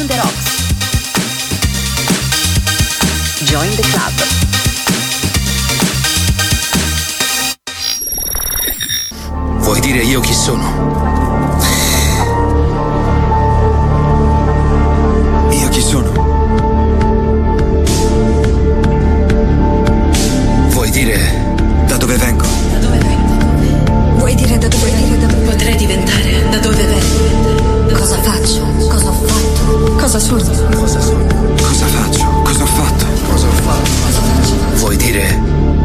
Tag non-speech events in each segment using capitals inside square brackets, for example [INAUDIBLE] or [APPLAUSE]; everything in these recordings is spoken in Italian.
on the rocks. Join the club. Vuoi dire io chi sono? Io chi sono? Vuoi dire Da dove vengo? Vuoi dire da dove vengo? Potrei diventare da dove vengo. Cosa faccio? Cosa fatto? Cosa sono? Cosa sono? Cosa faccio? Cosa ho fatto? Cosa ho fatto? Vuoi dire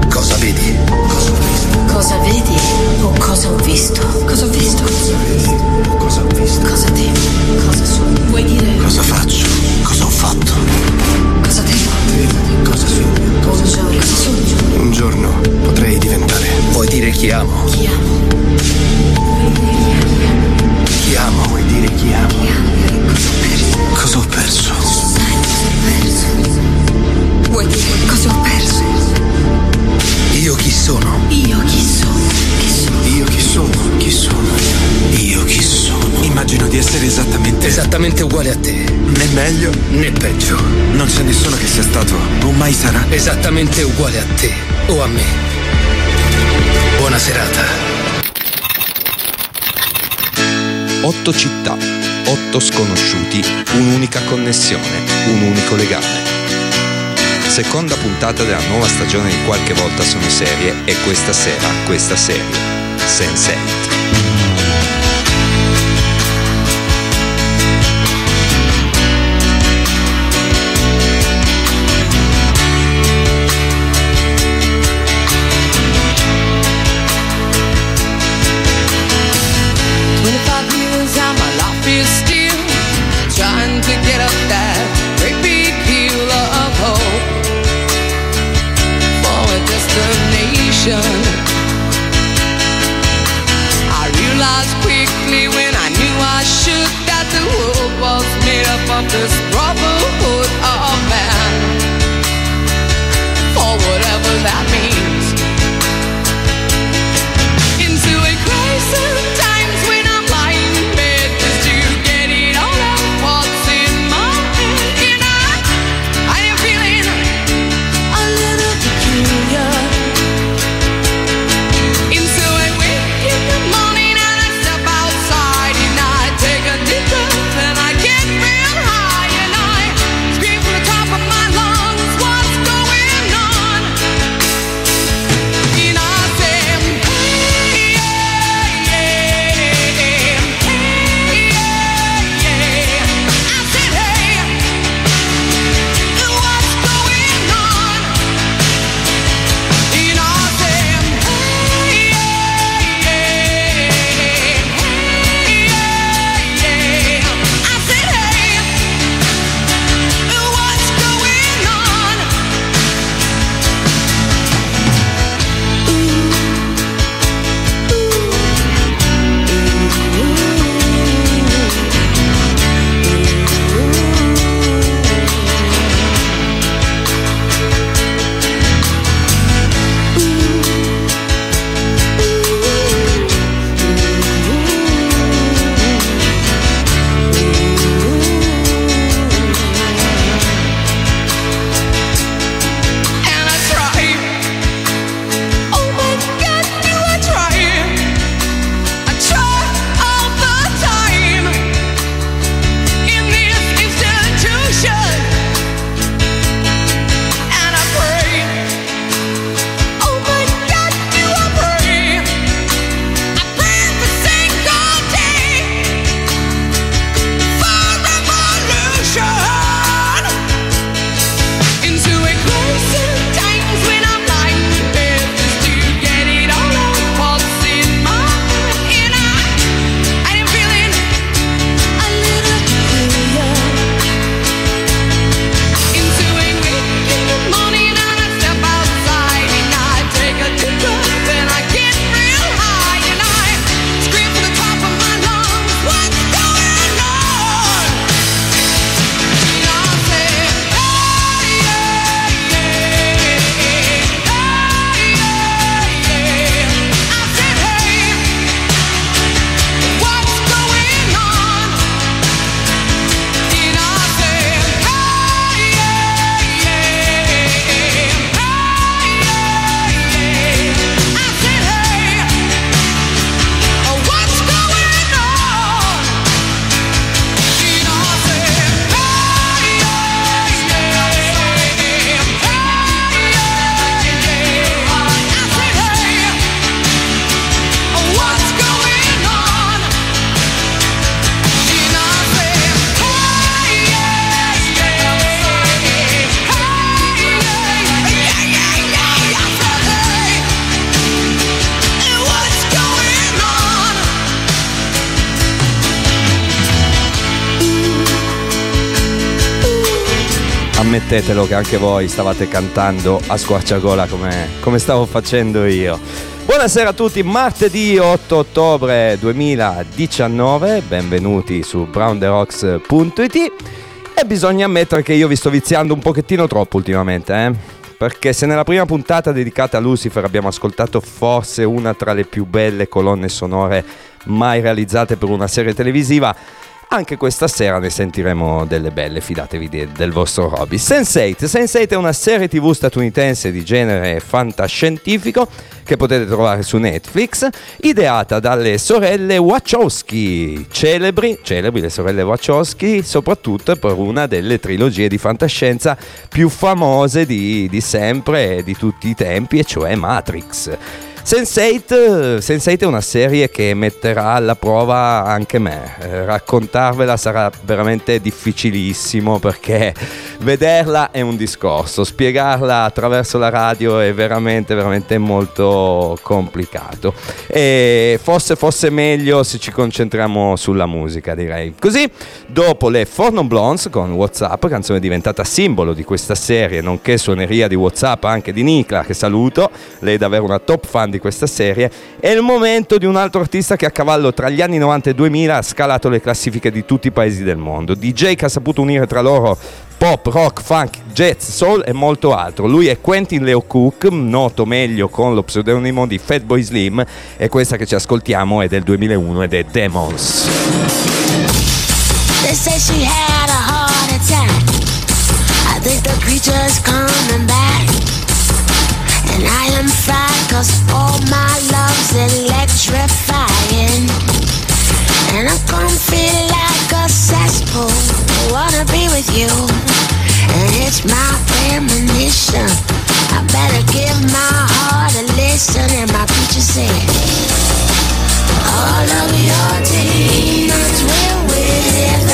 cosa vedi? Cosa ho visto? Cosa vedi o cosa ho visto? Cosa ho visto? Cosa vedi? Cosa ho visto? Cosa temi? Cosa sono? Vuoi dire Cosa faccio? Cosa ho fatto? Cosa temo? Cosa sono? un giorno Cosa sogno? Un giorno potrei diventare. Vuoi dire chi amo? chi amo? Chi amo? Vuoi dire chi amo? Cosa ho perso? Cosa ho perso? Sai cosa ho perso? Vuoi dire cosa ho perso? Io chi sono? Io chi sono? Chi sono? Io chi sono? Chi sono io? Io chi sono? Immagino di essere esattamente. Esattamente uguale a te, né meglio, né peggio. non c'è nessuno che sia stato o mai sarà. Esattamente uguale a te o a me. Buona serata. Otto città, otto sconosciuti, un'unica connessione, un unico legame. Seconda puntata della nuova stagione di Qualche volta sono serie e questa sera, questa serie, Sense8. Ammettetelo che anche voi stavate cantando a squarciagola come, come stavo facendo io. Buonasera a tutti, martedì 8 ottobre 2019, benvenuti su brownderocks.it e bisogna ammettere che io vi sto viziando un pochettino troppo ultimamente, eh? Perché se nella prima puntata dedicata a Lucifer abbiamo ascoltato forse una tra le più belle colonne sonore mai realizzate per una serie televisiva, anche questa sera ne sentiremo delle belle, fidatevi de- del vostro hobby. Sense8. Sense8 è una serie tv statunitense di genere fantascientifico che potete trovare su Netflix, ideata dalle sorelle Wachowski, celebri, celebri le sorelle Wachowski, soprattutto per una delle trilogie di fantascienza più famose di, di sempre e di tutti i tempi, e cioè Matrix. Sense8, Sense8 è una serie che metterà alla prova anche me. Eh, raccontarvela sarà veramente difficilissimo perché vederla è un discorso, spiegarla attraverso la radio è veramente, veramente molto complicato. E forse fosse meglio se ci concentriamo sulla musica, direi. Così, dopo le Forno Blondes con WhatsApp, canzone diventata simbolo di questa serie, nonché suoneria di WhatsApp anche di Nicla, che saluto, lei è davvero una top fan di questa serie, è il momento di un altro artista che a cavallo tra gli anni 90 e 2000 ha scalato le classifiche di tutti i paesi del mondo. DJ che ha saputo unire tra loro pop, rock, funk, jazz, soul e molto altro. Lui è Quentin Leo Cook, noto meglio con lo pseudonimo di Fatboy Slim e questa che ci ascoltiamo è del 2001 ed è Demons. They say she had a heart attack. I think the creature's coming back. And I am fried cause all my love's electrifying. And I'm gonna feel like a cesspool. Wanna be with you. And it's my premonition. I better give my heart a listen. And my preacher said, All of your demons will wither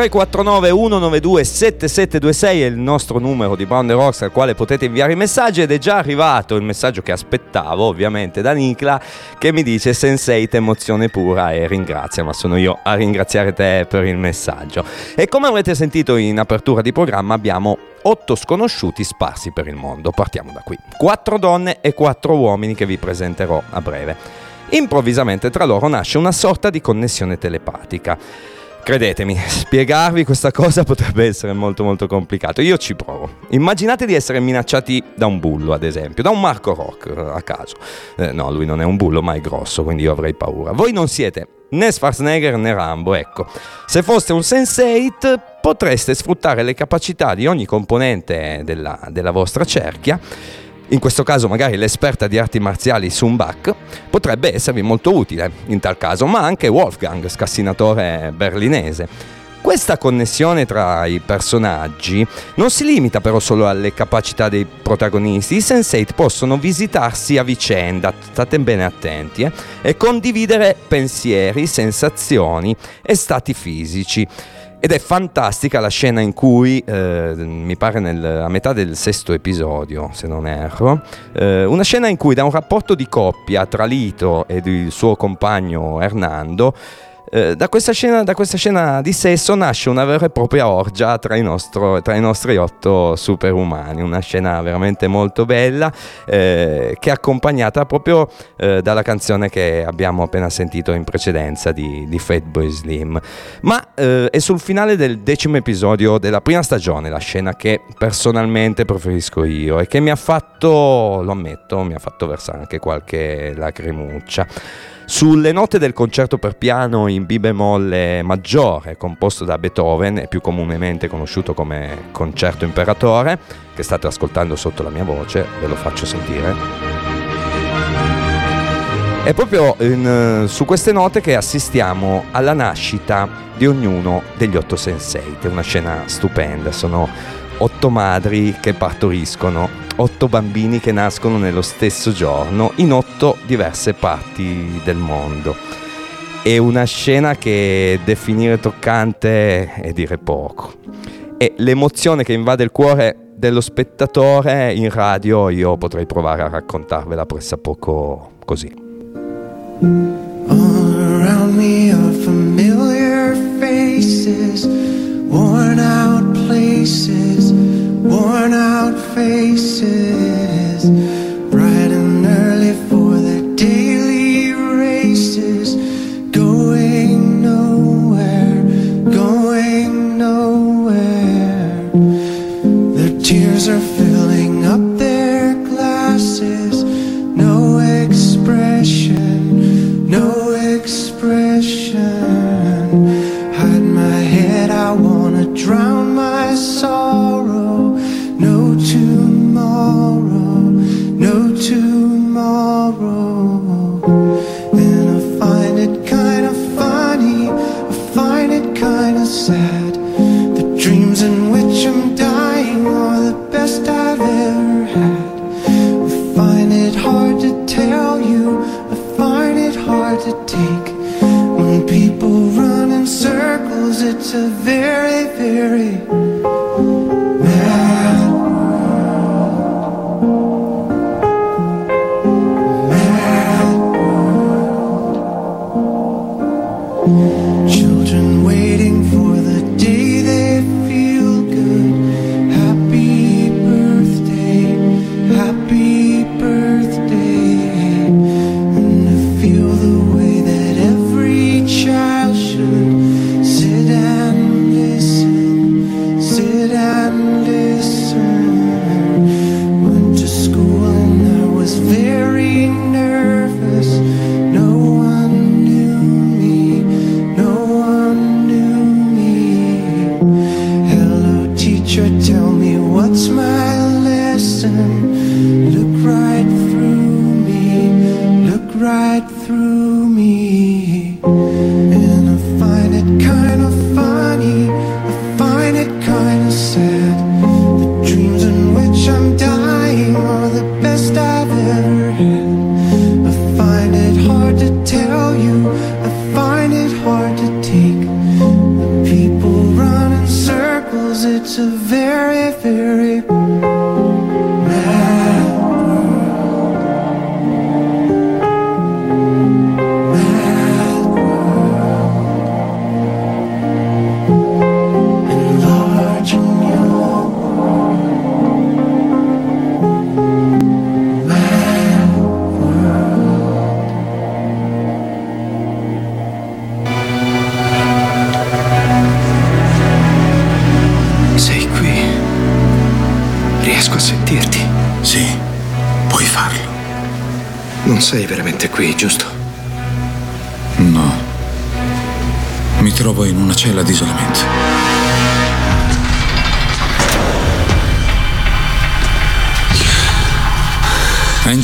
349 192 7726 è il nostro numero di Brown Rocks al quale potete inviare i messaggi ed è già arrivato il messaggio che aspettavo ovviamente da Nicla che mi dice Sensei emozione pura e ringrazia ma sono io a ringraziare te per il messaggio. E come avrete sentito in apertura di programma abbiamo otto sconosciuti sparsi per il mondo. Partiamo da qui. Quattro donne e quattro uomini che vi presenterò a breve. Improvvisamente tra loro nasce una sorta di connessione telepatica Credetemi, spiegarvi questa cosa potrebbe essere molto molto complicato. Io ci provo. Immaginate di essere minacciati da un bullo, ad esempio, da un Marco Rock eh, a caso. Eh, no, lui non è un bullo, ma è grosso, quindi io avrei paura. Voi non siete né Schwarzenegger né Rambo, ecco. Se foste un Sense8 potreste sfruttare le capacità di ogni componente della, della vostra cerchia in questo caso magari l'esperta di arti marziali Sun Bak, potrebbe esservi molto utile in tal caso, ma anche Wolfgang, scassinatore berlinese. Questa connessione tra i personaggi non si limita però solo alle capacità dei protagonisti, i Sense8 possono visitarsi a vicenda, state bene attenti, eh, e condividere pensieri, sensazioni e stati fisici. Ed è fantastica la scena in cui, eh, mi pare nel, a metà del sesto episodio, se non erro, eh, una scena in cui da un rapporto di coppia tra Lito ed il suo compagno Hernando, eh, da, questa scena, da, questa scena, di sesso nasce una vera e propria orgia tra i, nostro, tra i nostri otto superumani, una scena veramente molto bella eh, che è accompagnata proprio eh, dalla canzone che abbiamo appena sentito in precedenza di, di Fateboy Slim. Ma eh, è sul finale del decimo episodio della prima stagione la scena che personalmente preferisco io e che mi ha fatto, lo ammetto, mi ha fatto versare anche qualche lacrimuccia. Sulle note del concerto per piano in B bemolle maggiore, composto da Beethoven e più comunemente conosciuto come concerto imperatore, che state ascoltando sotto la mia voce, ve lo faccio sentire. È proprio in, su queste note che assistiamo alla nascita di ognuno degli otto sensei, che è una scena stupenda, sono otto madri che partoriscono, otto bambini che nascono nello stesso giorno in otto diverse parti del mondo. È una scena che definire toccante è dire poco. E l'emozione che invade il cuore dello spettatore in radio io potrei provare a raccontarvela pressappoco così. All around me are familiar faces, worn out places, worn out faces, bright and early for the daily races, going nowhere, going nowhere. Their tears are filling up to this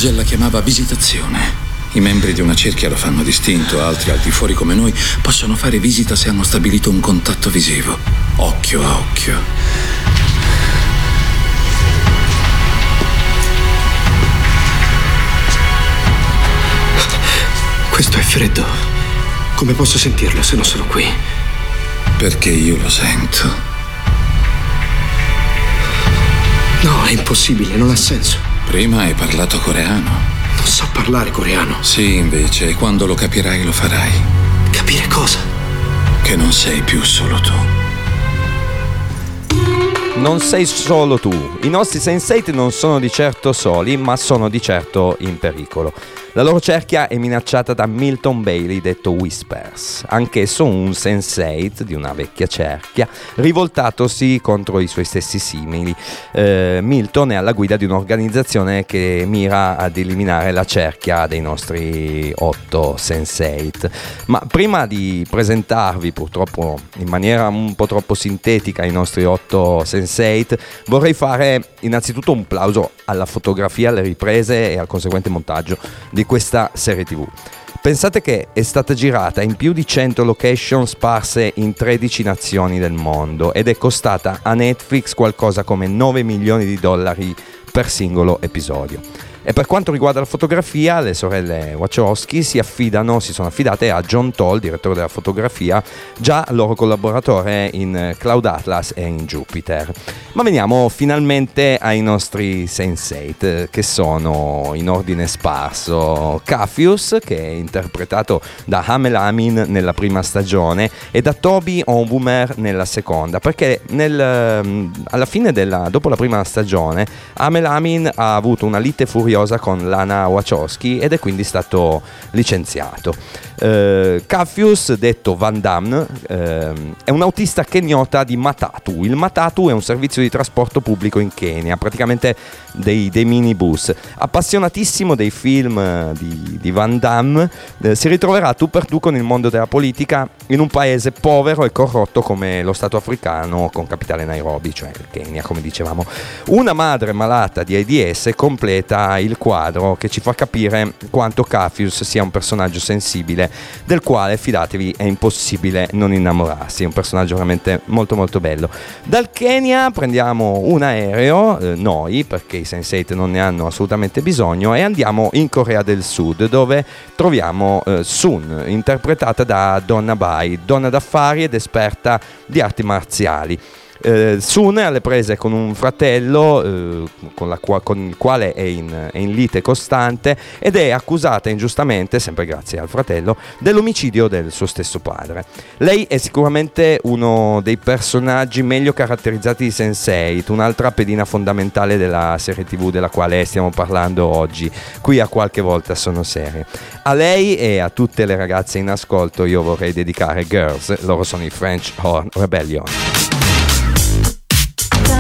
Angel la chiamava visitazione. I membri di una cerchia lo fanno distinto, altri al di fuori come noi possono fare visita se hanno stabilito un contatto visivo, occhio a occhio. Questo è freddo. Come posso sentirlo se non sono qui? Perché io lo sento. No, è impossibile, non ha senso. Prima hai parlato coreano. Non so parlare coreano. Sì, invece, e quando lo capirai lo farai. Capire cosa? Che non sei più solo tu. Non sei solo tu, i nostri Sense8 non sono di certo soli, ma sono di certo in pericolo. La loro cerchia è minacciata da Milton Bailey, detto Whispers, anch'esso un Sense8 di una vecchia cerchia, rivoltatosi contro i suoi stessi simili. Eh, Milton è alla guida di un'organizzazione che mira ad eliminare la cerchia dei nostri 8 Sense8. Ma prima di presentarvi, purtroppo in maniera un po' troppo sintetica, i nostri 8 Sense8, vorrei fare innanzitutto un plauso alla fotografia, alle riprese e al conseguente montaggio di questa serie tv. Pensate che è stata girata in più di 100 location sparse in 13 nazioni del mondo ed è costata a Netflix qualcosa come 9 milioni di dollari per singolo episodio. E per quanto riguarda la fotografia, le sorelle Wachowski si affidano, si sono affidate a John Toll, direttore della fotografia, già loro collaboratore in Cloud Atlas e in Jupiter. Ma veniamo finalmente ai nostri Sense8, che sono in ordine sparso. Cafius, che è interpretato da Hamel Amin nella prima stagione, e da Toby Onwumer nella seconda, perché nel, ehm, alla fine della, dopo la prima stagione Hamel Amin ha avuto una lite furiosa con Lana Wachowski ed è quindi stato licenziato. Eh, Caffius, detto Van Damme, ehm, è un autista kenyota di Matatu. Il Matatu è un servizio di trasporto pubblico in Kenya, praticamente dei, dei minibus. Appassionatissimo dei film eh, di, di Van Damme, eh, si ritroverà tu per tu con il mondo della politica in un paese povero e corrotto come lo Stato africano con capitale Nairobi, cioè il Kenya, come dicevamo. Una madre malata di AIDS completa il quadro che ci fa capire quanto Cafius sia un personaggio sensibile del quale, fidatevi, è impossibile non innamorarsi. È un personaggio veramente molto molto bello. Dal Kenya prendiamo un aereo, eh, noi, perché i Sense8 non ne hanno assolutamente bisogno, e andiamo in Corea del Sud, dove troviamo eh, Sun, interpretata da Donna Bai, donna d'affari ed esperta di arti marziali. Eh, Sun è alle prese con un fratello eh, con, la con il quale è in, è in lite costante ed è accusata ingiustamente, sempre grazie al fratello, dell'omicidio del suo stesso padre. Lei è sicuramente uno dei personaggi meglio caratterizzati di Sense8, un'altra pedina fondamentale della serie tv della quale stiamo parlando oggi. Qui a qualche volta sono serie. A lei e a tutte le ragazze in ascolto io vorrei dedicare Girls, loro sono i French Horn Rebellion.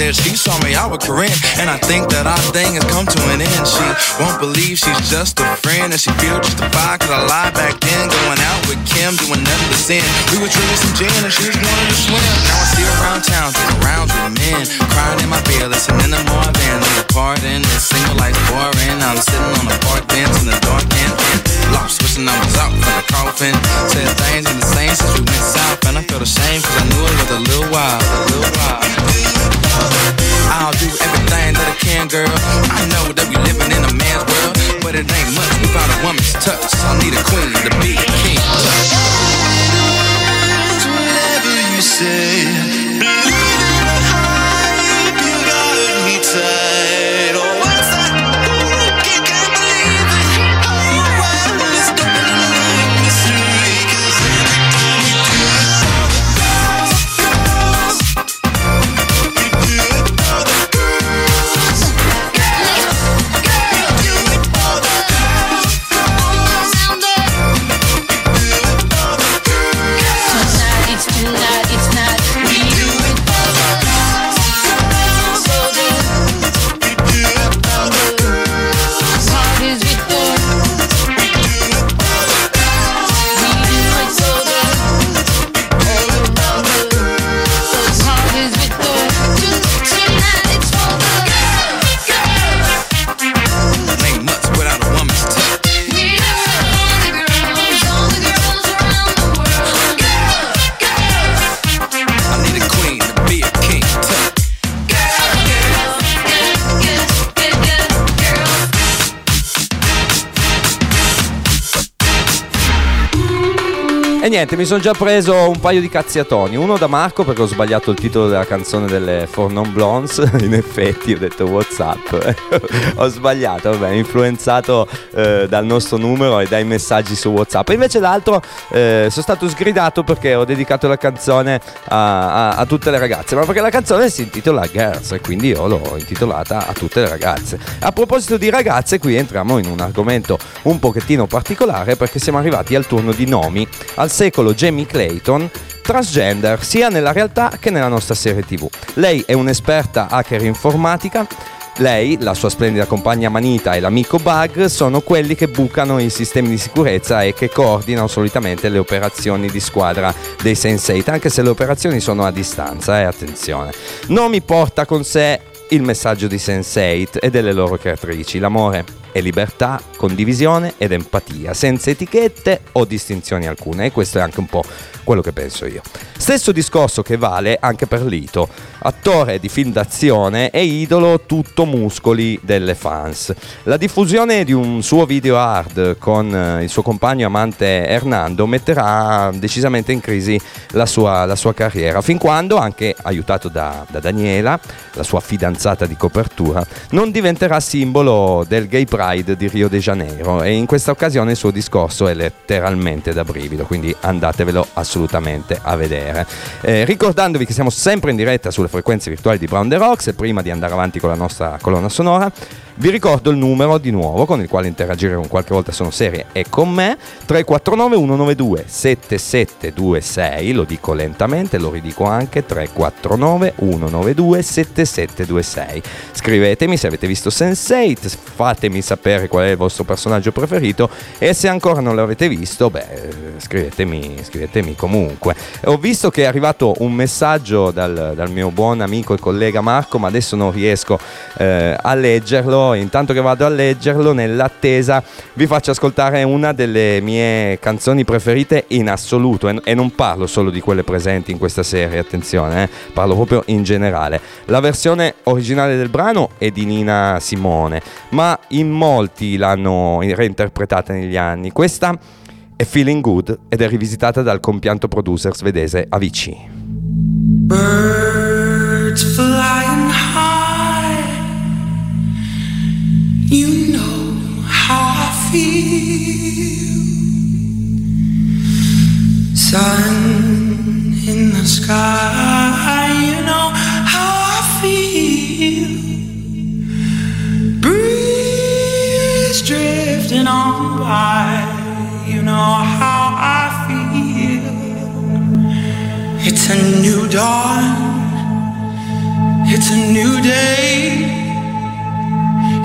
said she saw me out with Corinne. And I think that our thing has come to an end. She won't believe she's just a friend. And she feel justified cause I lied back then. Going with Kim, doing nothing but sin. We were drinking some gin and she just wanted to swim. Now I see her around town, doing rounds with men. Crying in my beer, listening to more a part in this single life's boring. I'm sitting on a park bench in the dark and lost, I was out from the coffin. Said things ain't the same since we went south. And I felt ashamed cause I knew it was a little while, a little while. I'll do everything that I can, girl. I know that we living in a man's world, but it ain't much without a woman's touch. I need a queen to be a king. Whatever you say, E niente, mi sono già preso un paio di cazziatoni. Uno da Marco perché ho sbagliato il titolo della canzone delle For Non Blondes. [LAUGHS] In effetti ho detto WhatsApp. [LAUGHS] ho sbagliato, vabbè, influenzato eh, dal nostro numero e dai messaggi su WhatsApp. Invece l'altro eh, sono stato sgridato perché ho dedicato la canzone a, a- a tutte le ragazze. Ma perché la canzone si intitola Girls e quindi io l'ho intitolata a tutte le ragazze. A proposito di ragazze, qui entriamo in un argomento un pochettino particolare perché siamo arrivati al turno di nomi al secolo Jamie Clayton transgender sia nella realtà che nella nostra serie tv. Lei è un'esperta hacker informatica. Lei, la sua splendida compagna Manita e l'amico Bug sono quelli che bucano i sistemi di sicurezza e che coordinano solitamente le operazioni di squadra dei Sense8, anche se le operazioni sono a distanza, eh, attenzione. Nomi porta con sé il messaggio di Sense8 e delle loro creatrici. L'amore è libertà, condivisione ed empatia, senza etichette o distinzioni alcune. E questo è anche un po' quello che penso io. Stesso discorso che vale anche per Lito, attore di film d'azione e idolo tutto muscoli delle fans. La diffusione di un suo video hard con eh, il suo compagno amante Hernando metterà decisamente in crisi la sua, la sua carriera, fin quando, anche aiutato da, da Daniela, la sua fidanzata di copertura, non diventerà simbolo del gay pride di Rio de Janeiro e in questa occasione il suo discorso è letteralmente da brivido, quindi andatevelo assolutamente a vedere. Eh, ricordandovi che siamo sempre in diretta sulle frequenze virtuali di Brown The Rocks prima di andare avanti con la nostra colonna sonora, vi ricordo il numero di nuovo con il quale interagire con qualche volta sono serie. E con me 349 192 7726 lo dico lentamente lo ridico anche 349 192 7726 scrivetemi se avete visto Sense8 fatemi sapere qual è il vostro personaggio preferito e se ancora non l'avete visto beh scrivetemi, scrivetemi comunque. Ho visto che è arrivato un messaggio dal, dal mio buon amico e collega Marco ma adesso non riesco eh, a leggerlo intanto che vado a leggerlo nell'attesa vi faccio ascoltare una delle mie canzoni preferite in assoluto. E, non parlo solo di quelle presenti in questa serie attenzione eh, parlo proprio in generale. La versione originale del brano è di Nina Simone ma in molti l'hanno reinterpretata negli anni. Questa è Feeling Good ed è rivisitata dal compianto producer svedese Avicii. Birds flying It's a new dawn. It's a new day.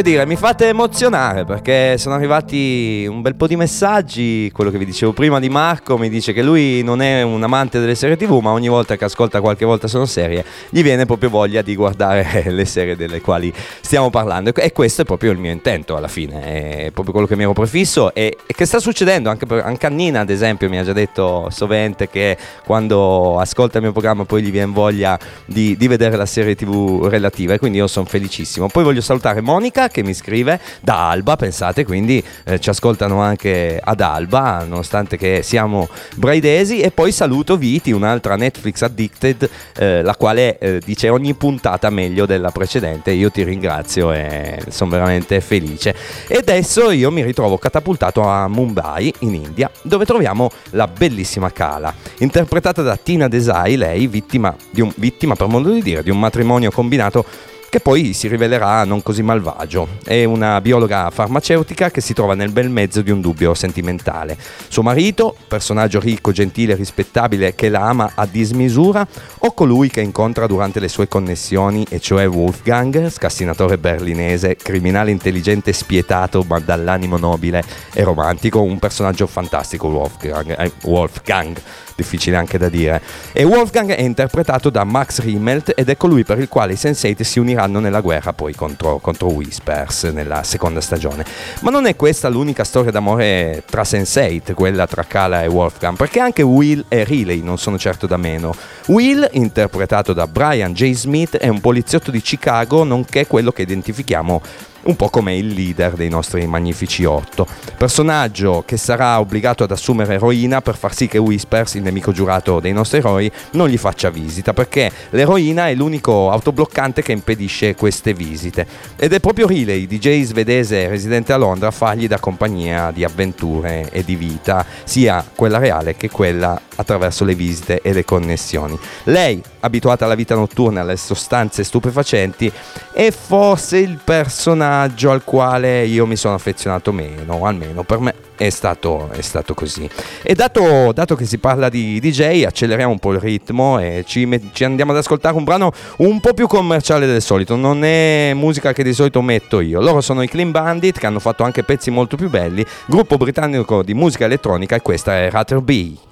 Che dire, mi fate emozionare perché sono arrivati un bel po' di messaggi. Quello che vi dicevo prima di Marco mi dice che lui non è un amante delle serie TV, ma ogni volta che ascolta qualche volta sono serie, gli viene proprio voglia di guardare [LAUGHS] le serie delle quali stiamo parlando. E questo è proprio il mio intento alla fine, è proprio quello che mi ero prefisso e, e che sta succedendo. Anche, per, anche Annina, ad esempio, mi ha già detto sovente che quando ascolta il mio programma poi gli viene voglia di, di vedere la serie TV relativa e quindi io sono felicissimo. Poi voglio salutare Monica che mi scrive da Alba, pensate, quindi eh, ci ascoltano anche ad Alba, nonostante che siamo braidesi. E poi saluto Viti, un'altra Netflix addicted, eh, la quale eh, dice ogni puntata meglio della precedente. Io ti ringrazio e sono veramente felice. E adesso io mi ritrovo catapultato a Mumbai, in India, dove troviamo la bellissima Kala, interpretata da Tina Desai, lei vittima, un, vittima per modo di dire, di un matrimonio combinato che poi si rivelerà non così malvagio. È una biologa farmaceutica che si trova nel bel mezzo di un dubbio sentimentale. Suo marito, personaggio ricco, gentile, rispettabile, che la ama a dismisura, o colui che incontra durante le sue connessioni, e cioè Wolfgang, scassinatore berlinese, criminale intelligente e spietato, ma dall'animo nobile e romantico, un personaggio fantastico Wolfgang. eh, Wolfgang difficile anche da dire. E Wolfgang è interpretato da Max Riemelt ed è colui per il quale i Sense8 si uniranno nella guerra poi contro, contro Whispers nella seconda stagione. Ma non è questa l'unica storia d'amore tra Sense8, quella tra Kala e Wolfgang, perché anche Will e Riley non sono certo da meno. Will, interpretato da Brian J. Smith, è un poliziotto di Chicago, nonché quello che identifichiamo un po' come il leader dei nostri magnifici otto. Personaggio che sarà obbligato ad assumere eroina per far sì che Whispers, il nemico giurato dei nostri eroi, non gli faccia visita, perché l'eroina è l'unico autobloccante che impedisce queste visite. Ed è proprio Riley, DJ svedese residente a Londra, a fargli da compagnia di avventure e di vita, sia quella reale che quella attraverso le visite e le connessioni. Lei, abituata alla vita notturna alle sostanze stupefacenti, è forse il personaggio al quale io mi sono affezionato meno, almeno per me è stato, è stato così. E dato, dato che si parla di DJ, acceleriamo un po' il ritmo e ci, ci andiamo ad ascoltare un brano un po' più commerciale del solito. Non è musica che di solito metto io. Loro sono i Clean Bandit che hanno fatto anche pezzi molto più belli, gruppo britannico di musica elettronica e questa è Rather B.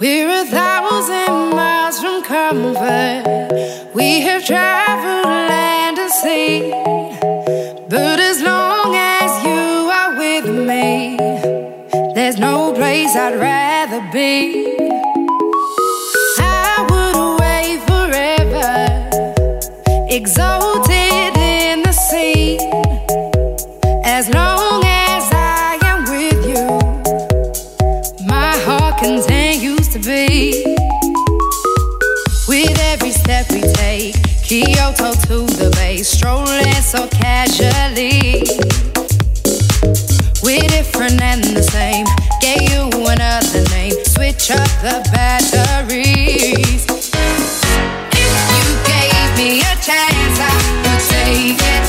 We're a thousand miles from comfort. We have traveled land and sea. But as long as you are with me, there's no place I'd rather be. I would away forever, exalted so casually. We're different and the same. Gave you another name. Switch up the batteries. If you gave me a chance, I would take it.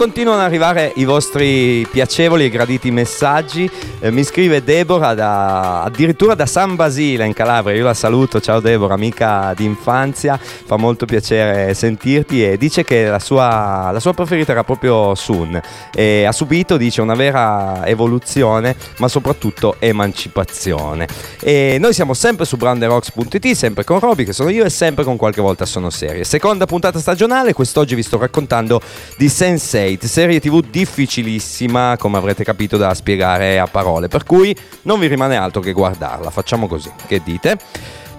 Continuano ad arrivare i vostri piacevoli e graditi messaggi. Eh, mi scrive Deborah da- addirittura da San Basile in Calabria. Io la saluto, ciao Deborah, amica di infanzia. Fa molto piacere sentirti e dice che la sua, la sua preferita era proprio Sun. E ha subito, dice, una vera evoluzione, ma soprattutto emancipazione. E noi siamo sempre su branderocks.it, sempre con Roby, che sono io, e sempre con qualche volta sono serie. Seconda puntata stagionale, quest'oggi vi sto raccontando di Sense8, serie tv difficilissima, come avrete capito, da spiegare a parole, per cui non vi rimane altro che guardarla. Facciamo così, che dite?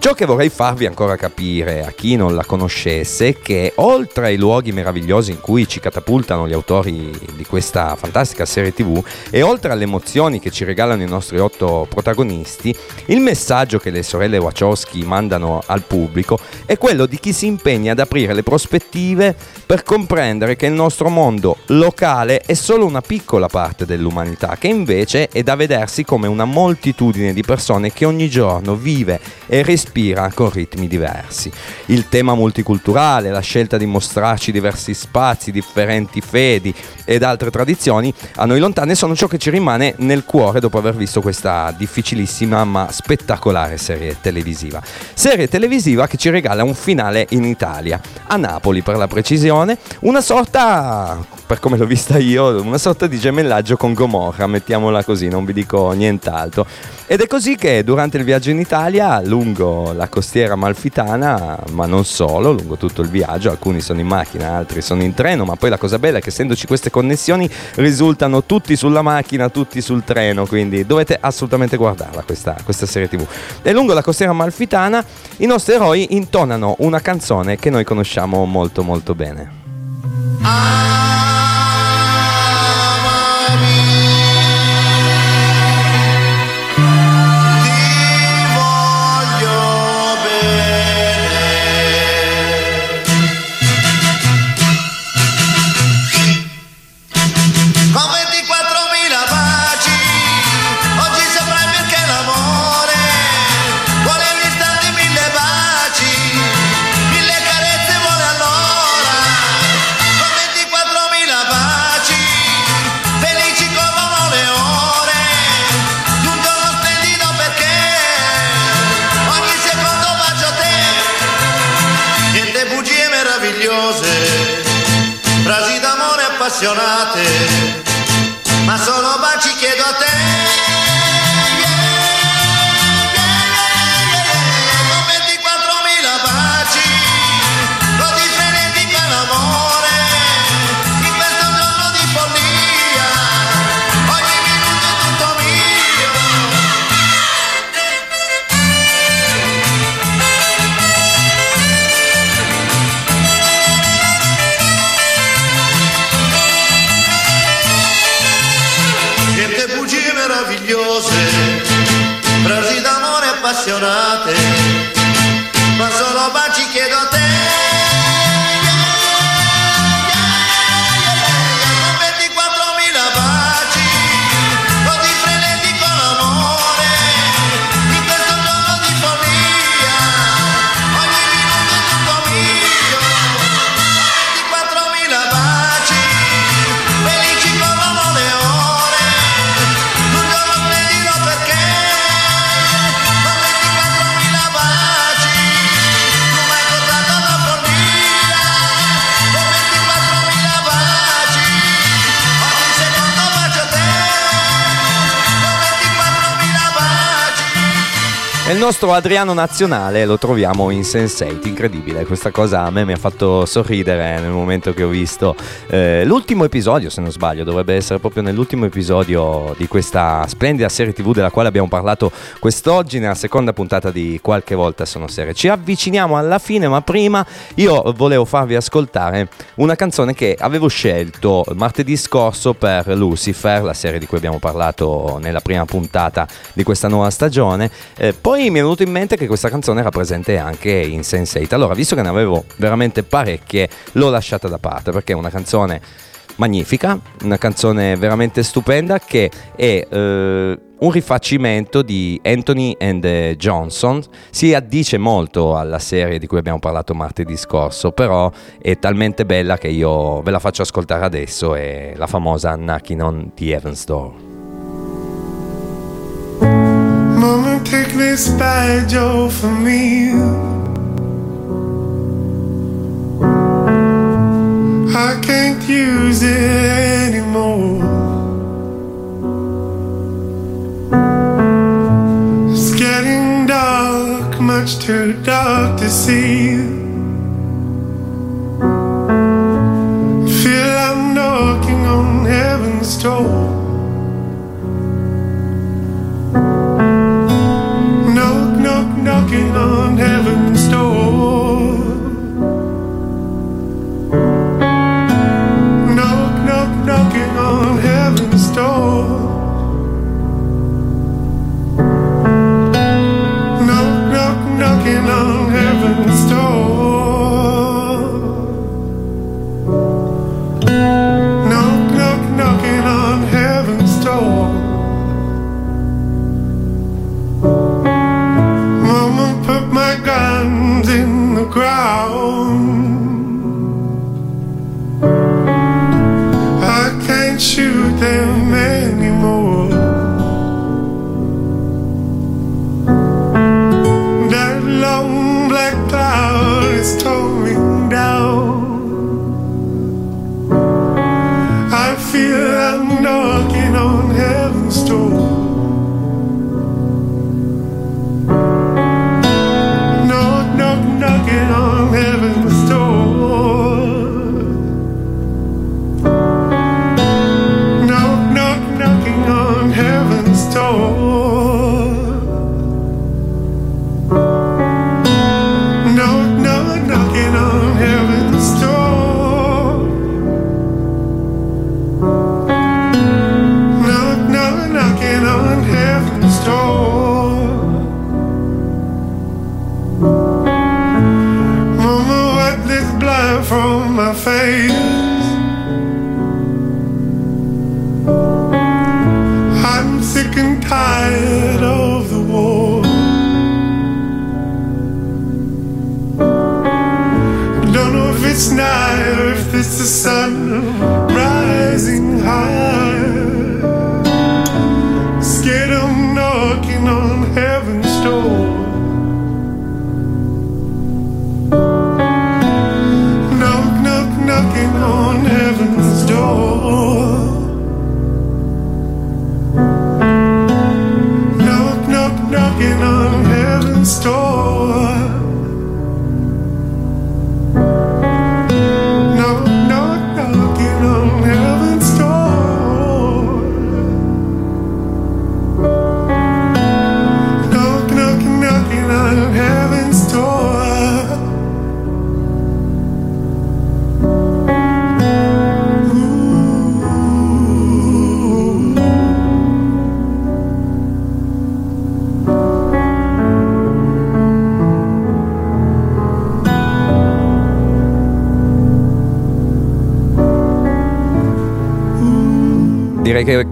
Ciò che vorrei farvi ancora capire a chi non la conoscesse è che oltre ai luoghi meravigliosi in cui ci catapultano gli autori di questa fantastica serie tv e oltre alle emozioni che ci regalano i nostri otto protagonisti, il messaggio che le sorelle Wachowski mandano al pubblico è quello di chi si impegna ad aprire le prospettive per comprendere che il nostro mondo locale è solo una piccola parte dell'umanità, che invece è da vedersi come una moltitudine di persone che ogni giorno vive e respira con ritmi diversi. Il tema multiculturale, la scelta di mostrarci diversi spazi, differenti fedi ed altre tradizioni a noi lontane sono ciò che ci rimane nel cuore dopo aver visto questa difficilissima ma spettacolare serie televisiva. Serie televisiva che ci regala un finale in Italia, a Napoli per la precisione, una sorta, per come l'ho vista io, una sorta di gemellaggio con Gomorra, mettiamola così, non vi dico nient'altro. Ed è così che durante il viaggio in Italia, lungo la costiera malfitana, ma non solo, lungo tutto il viaggio, alcuni sono in macchina, altri sono in treno, ma poi la cosa bella è che essendoci queste connessioni risultano tutti sulla macchina, tutti sul treno, quindi dovete assolutamente guardarla questa, questa serie tv. E lungo la costiera malfitana i nostri eroi intonano una canzone che noi conosciamo molto molto bene. Con nostro Adriano Nazionale lo troviamo in Sense8, incredibile, questa cosa a me mi ha fatto sorridere nel momento che ho visto eh, l'ultimo episodio, se non sbaglio, dovrebbe essere proprio nell'ultimo episodio di questa splendida serie tv della quale abbiamo parlato quest'oggi nella seconda puntata di Qualche volta sono serie. Ci avviciniamo alla fine, ma prima io volevo farvi ascoltare una canzone che avevo scelto martedì scorso per Lucifer, la serie di cui abbiamo parlato nella prima puntata di questa nuova stagione. Eh, poi mi è venuto in mente che questa canzone era presente anche in Sense8. Allora, visto che ne avevo veramente parecchie, l'ho lasciata da parte perché è una canzone magnifica, una canzone veramente stupenda che è eh, un rifacimento di Anthony and Johnson. Si addice molto alla serie di cui abbiamo parlato martedì scorso, però è talmente bella che io ve la faccio ascoltare adesso. È la famosa Knocking on the This badge off of me. I can't use it anymore. It's getting dark, much too dark to see. Feel I'm knocking on heaven's door.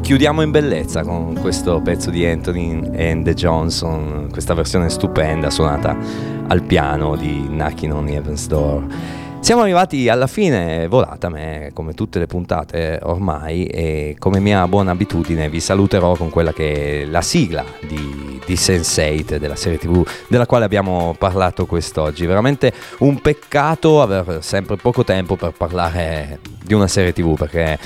Chiudiamo in bellezza con questo pezzo di Anthony and the Johnson, questa versione stupenda suonata al piano di Knocking on Heaven's Door. Siamo arrivati alla fine, volata me, come tutte le puntate ormai, e come mia buona abitudine vi saluterò con quella che è la sigla di, di Sense8, della serie tv della quale abbiamo parlato quest'oggi. Veramente un peccato aver sempre poco tempo per parlare di una serie tv, perché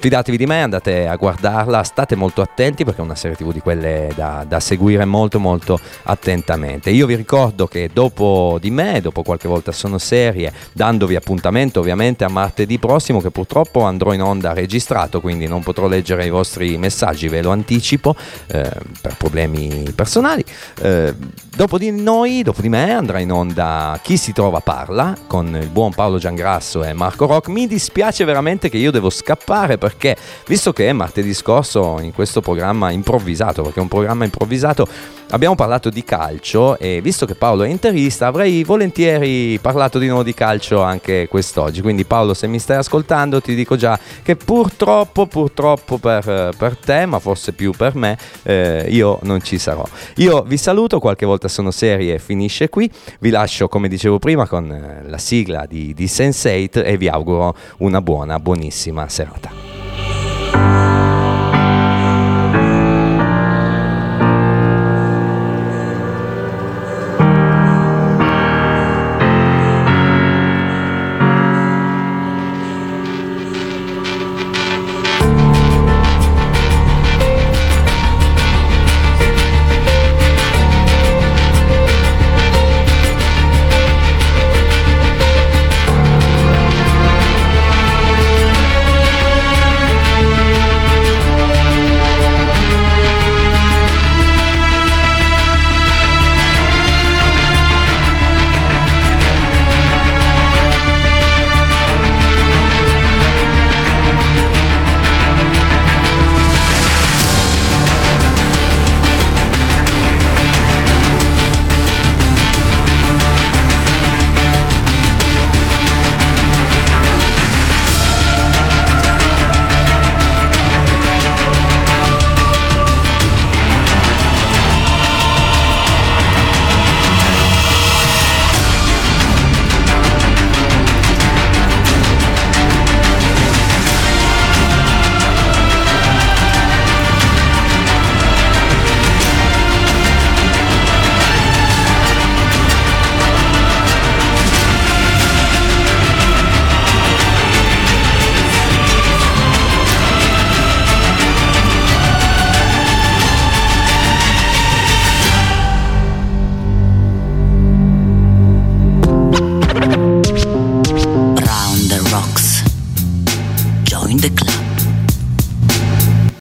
Fidatevi di me, andate a guardarla, state molto attenti perché è una serie tv di quelle da, da seguire molto molto attentamente. Io vi ricordo che dopo di me, dopo qualche volta sono serie, dandovi appuntamento ovviamente a martedì prossimo che purtroppo andrò in onda registrato, quindi non potrò leggere i vostri messaggi, ve lo anticipo eh, per problemi personali. Eh, dopo di noi, dopo di me andrà in onda Chi si trova parla con il buon Paolo Giangrasso e Marco Rock. Mi dispiace veramente che io devo scappare perché visto che martedì scorso in questo programma improvvisato, perché è un programma improvvisato, abbiamo parlato di calcio e visto che Paolo è interista avrei volentieri parlato di nuovo di calcio anche quest'oggi. Quindi Paolo se mi stai ascoltando ti dico già che purtroppo, purtroppo per, per te, ma forse più per me, eh, io non ci sarò. Io vi saluto, qualche volta sono serie finisce qui, vi lascio come dicevo prima con eh, la sigla di, di Sense8 e vi auguro una buona, buonissima serata. Bye.